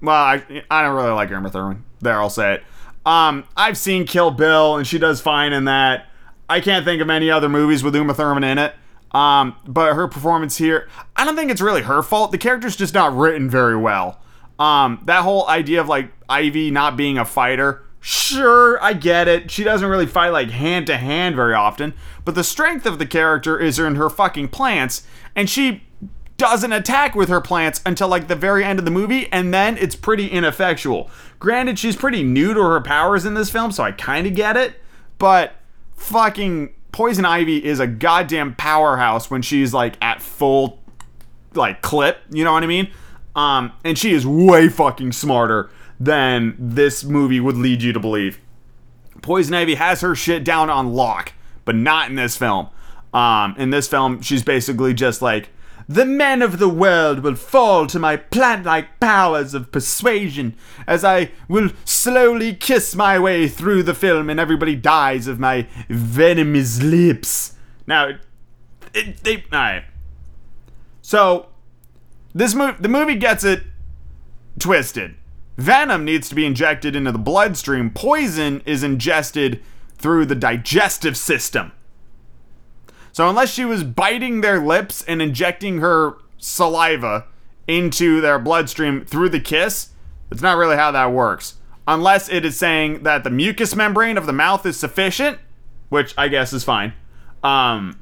Well, I, I don't really like Uma Thurman. There, I'll say it. Um, I've seen Kill Bill, and she does fine in that. I can't think of any other movies with Uma Thurman in it. Um, but her performance here, I don't think it's really her fault. The character's just not written very well. Um, that whole idea of like Ivy not being a fighter, sure, I get it. She doesn't really fight like hand to hand very often, but the strength of the character is in her fucking plants, and she doesn't attack with her plants until like the very end of the movie, and then it's pretty ineffectual. Granted, she's pretty new to her powers in this film, so I kind of get it, but fucking Poison Ivy is a goddamn powerhouse when she's like at full like clip, you know what I mean? Um, and she is way fucking smarter than this movie would lead you to believe. Poison Ivy has her shit down on lock, but not in this film. Um, in this film, she's basically just like the men of the world will fall to my plant like powers of persuasion as I will slowly kiss my way through the film and everybody dies of my venomous lips. Now, it, they. Alright. So, this movie, the movie gets it twisted. Venom needs to be injected into the bloodstream, poison is ingested through the digestive system. So unless she was biting their lips and injecting her saliva into their bloodstream through the kiss, it's not really how that works. Unless it is saying that the mucous membrane of the mouth is sufficient, which I guess is fine. Um,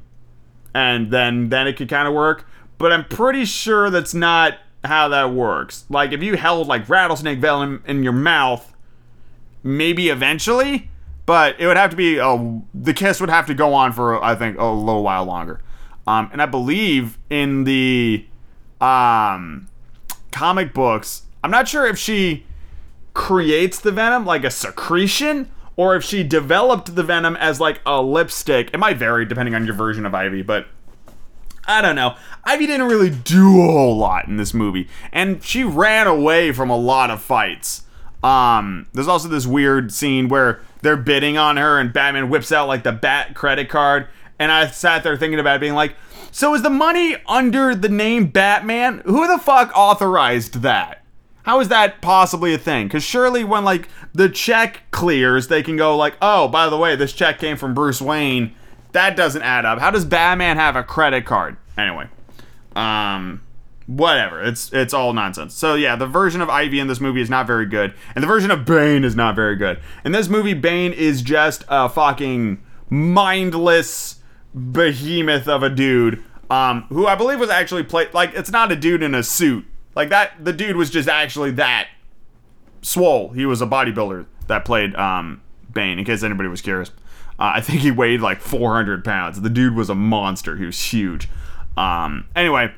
and then then it could kind of work. But I'm pretty sure that's not how that works. Like if you held like rattlesnake venom in your mouth, maybe eventually, but it would have to be a, the kiss would have to go on for I think a little while longer. Um, and I believe in the um, comic books, I'm not sure if she creates the venom like a secretion or if she developed the venom as like a lipstick. It might vary depending on your version of Ivy, but I don't know. Ivy didn't really do a whole lot in this movie, and she ran away from a lot of fights. Um, there's also this weird scene where they're bidding on her, and Batman whips out like the Bat credit card, and I sat there thinking about it, being like, so is the money under the name Batman? Who the fuck authorized that? How is that possibly a thing? Because surely when like the check clears, they can go like, oh, by the way, this check came from Bruce Wayne. That doesn't add up. How does Batman have a credit card? Anyway, um, whatever. It's it's all nonsense. So yeah, the version of Ivy in this movie is not very good, and the version of Bane is not very good. In this movie, Bane is just a fucking mindless behemoth of a dude um, who I believe was actually played like it's not a dude in a suit like that. The dude was just actually that swole. He was a bodybuilder that played um, Bane. In case anybody was curious, uh, I think he weighed like 400 pounds. The dude was a monster. He was huge. Um, anyway,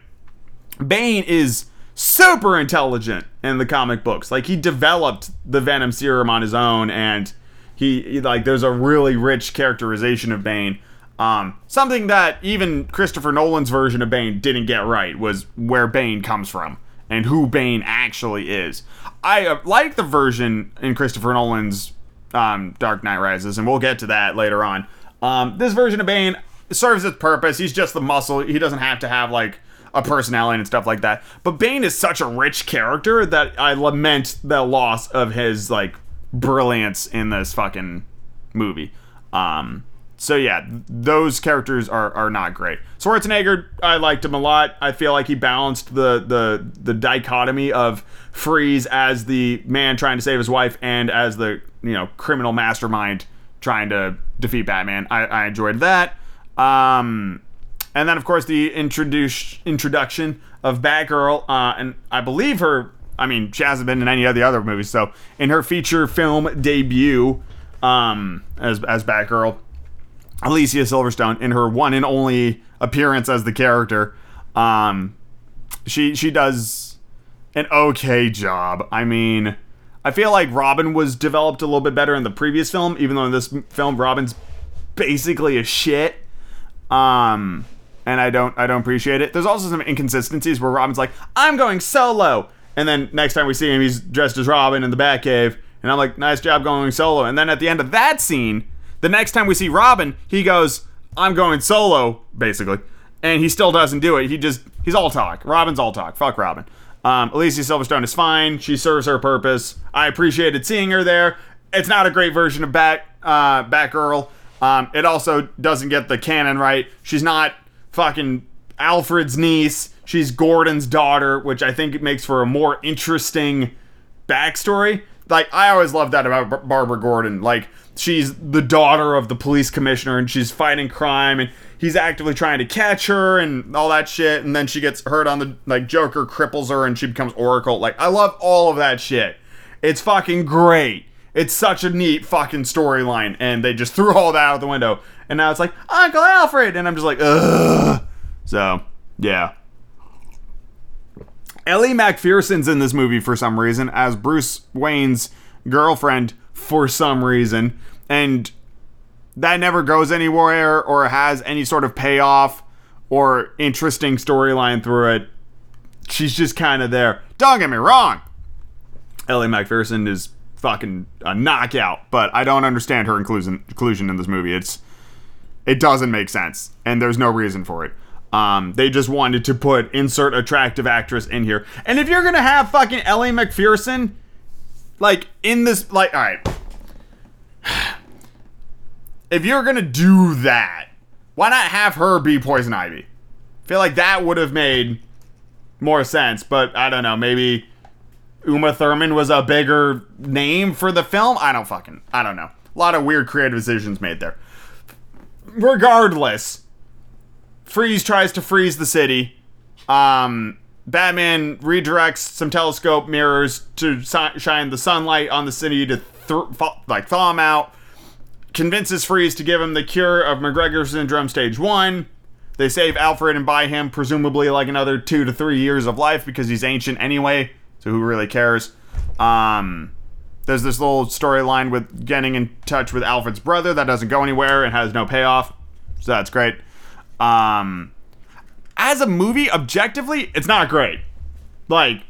Bane is super intelligent in the comic books. Like he developed the Venom serum on his own, and he, like there's a really rich characterization of Bane. Um, something that even Christopher Nolan's version of Bane didn't get right was where Bane comes from and who Bane actually is. I uh, like the version in Christopher Nolan's um, Dark Knight Rises, and we'll get to that later on. Um, this version of Bane serves its purpose. He's just the muscle. He doesn't have to have like a personality and stuff like that. But Bane is such a rich character that I lament the loss of his like brilliance in this fucking movie. Um, so yeah, those characters are, are not great. Schwarzenegger, I liked him a lot. I feel like he balanced the the the dichotomy of Freeze as the man trying to save his wife and as the you know criminal mastermind trying to defeat Batman. I, I enjoyed that. Um, and then of course the introduce introduction of Batgirl, uh, and I believe her. I mean, she hasn't been in any of the other movies. So in her feature film debut, um, as as Batgirl Alicia Silverstone in her one and only appearance as the character. Um, she she does an okay job. I mean, I feel like Robin was developed a little bit better in the previous film, even though in this film Robin's basically a shit. Um, and I don't I don't appreciate it. There's also some inconsistencies where Robin's like, "I'm going solo," and then next time we see him, he's dressed as Robin in the Batcave, and I'm like, "Nice job going solo." And then at the end of that scene, the next time we see Robin, he goes, I'm going solo, basically. And he still doesn't do it. He just, he's all talk. Robin's all talk. Fuck Robin. Um, Alicia Silverstone is fine. She serves her purpose. I appreciated seeing her there. It's not a great version of Bat, uh, Batgirl. Um, it also doesn't get the canon right. She's not fucking Alfred's niece. She's Gordon's daughter, which I think makes for a more interesting backstory. Like, I always loved that about Bar- Barbara Gordon. Like, she's the daughter of the police commissioner and she's fighting crime and he's actively trying to catch her and all that shit and then she gets hurt on the like Joker cripples her and she becomes Oracle. Like I love all of that shit. It's fucking great. It's such a neat fucking storyline and they just <laughs> threw all that out the window. And now it's like Uncle Alfred and I'm just like ugh. So, yeah. Ellie Macpherson's in this movie for some reason as Bruce Wayne's girlfriend for some reason. And that never goes anywhere or has any sort of payoff or interesting storyline through it. She's just kind of there. Don't get me wrong. Ellie Macpherson is fucking a knockout, but I don't understand her inclusion inclusion in this movie. It's it doesn't make sense, and there's no reason for it. Um, they just wanted to put insert attractive actress in here, and if you're gonna have fucking Ellie Macpherson, like in this, like all right, <sighs> if you're gonna do that, Why not have her be Poison Ivy? I feel like that would have made more sense, but I don't know. Maybe Uma Thurman was a bigger name for the film. I don't fucking, I don't know. A lot of weird creative decisions made there. Regardless, Freeze tries to freeze the city. Um, Batman redirects some telescope mirrors to si- shine the sunlight on the city to th- like thaw him out. Convinces Freeze to give him the cure of MacGregor syndrome stage one. They save Alfred and buy him presumably like another two to three years of life because he's ancient anyway. So who really cares? Um, there's this little storyline with getting in touch with Alfred's brother that doesn't go anywhere and has no payoff. So that's great. Um, as a movie, objectively, it's not great. Like,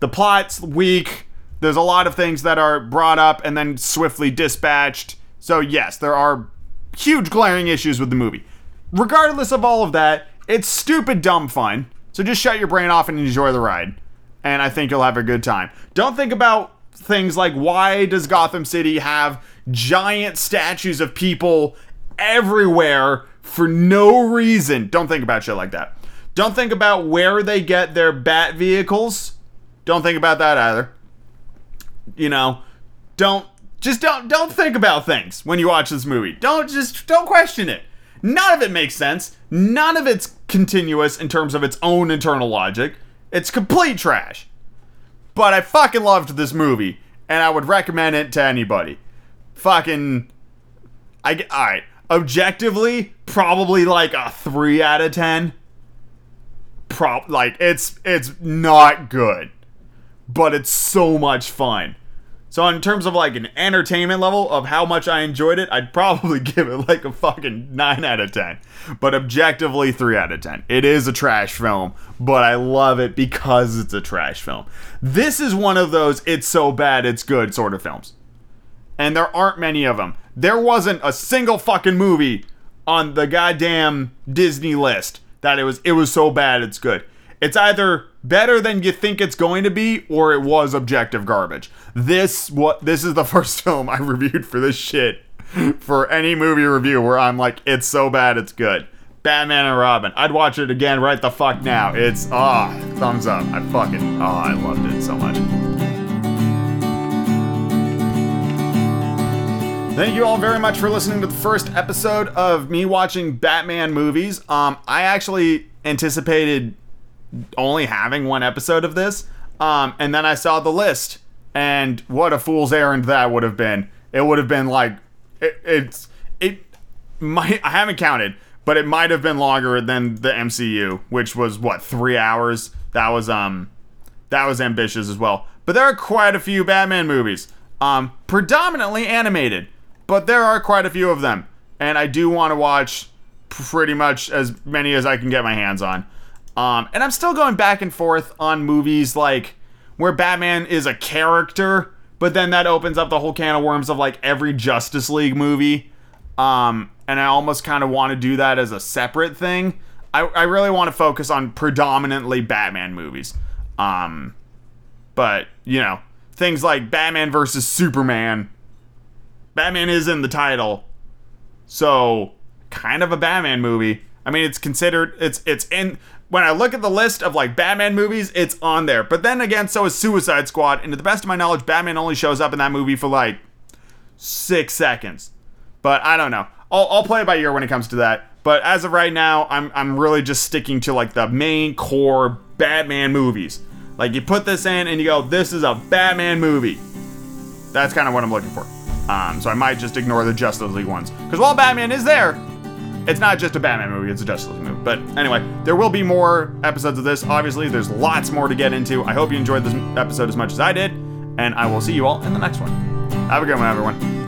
the plot's weak. There's a lot of things that are brought up and then swiftly dispatched. So, yes, there are huge glaring issues with the movie. Regardless of all of that, it's stupid, dumb fun. So just shut your brain off and enjoy the ride. And I think you'll have a good time. Don't think about things like why does Gotham City have giant statues of people everywhere for no reason? Don't think about shit like that. Don't think about where they get their bat vehicles. Don't think about that either. You know, don't just don't don't think about things when you watch this movie. Don't just don't question it. None of it makes sense. None of it's continuous in terms of its own internal logic. It's complete trash. But I fucking loved this movie and I would recommend it to anybody. Fucking I all right. Objectively, probably like a 3 out of 10 prop like it's it's not good but it's so much fun so in terms of like an entertainment level of how much i enjoyed it i'd probably <laughs> give it like a fucking 9 out of 10 but objectively 3 out of 10 it is a trash film but i love it because it's a trash film. This is one of those it's so bad it's good sort of films. And there aren't many of them there wasn't a single fucking movie on the goddamn disney list that it was it was so bad it's good. It's either better than you think it's going to be or it was objective garbage. This what this is the <laughs> first film I reviewed for this shit for any movie review where I'm like it's so bad it's good. Batman and Robin. I'd watch it again right the fuck now. It's ah, thumbs up. I fucking oh, I loved it so much. Thank you all very much for listening to the first episode of me watching Batman movies. Um, I actually anticipated only having one episode of this, um, and then I saw the list, and what a fool's errand that would have been. It would have been like it, it's it might I haven't counted, but it might have been longer than the MCU, which was what three hours. That was um that was ambitious as well. But there are quite a few Batman movies, um, predominantly animated but there are quite a few of them, and I do want to watch pretty much as many as I can get my hands on. Um, and I'm still going back and forth on movies like where Batman is a character, but then that opens up the whole can of worms of like every Justice League movie. Um, and I almost kind of want to do that as a separate thing. I, I really want to focus on predominantly Batman movies. Um, but, you know, things like Batman versus Superman Batman is in the title. So, kind of a Batman movie. I mean, it's considered it's it's in when I look at the list of like Batman movies, it's on there. But then again, so is Suicide Squad, and to the best of my knowledge, Batman only shows up in that movie for like six seconds. But I don't know. I'll, I'll play it by ear when it comes to that. But as of right now, I'm I'm really just sticking to like the main core Batman movies. Like you put this in and you go, this is a Batman movie. That's kind of what I'm looking for. Um, so I might just ignore the Justice League ones. Because while Batman is there, it's not just a Batman movie, it's a Justice League. But anyway, there will be more episodes of this. Obviously, there's lots more to get into. I hope you enjoyed this episode as much as I did, and I will see you all in the next one. Have a good one, everyone.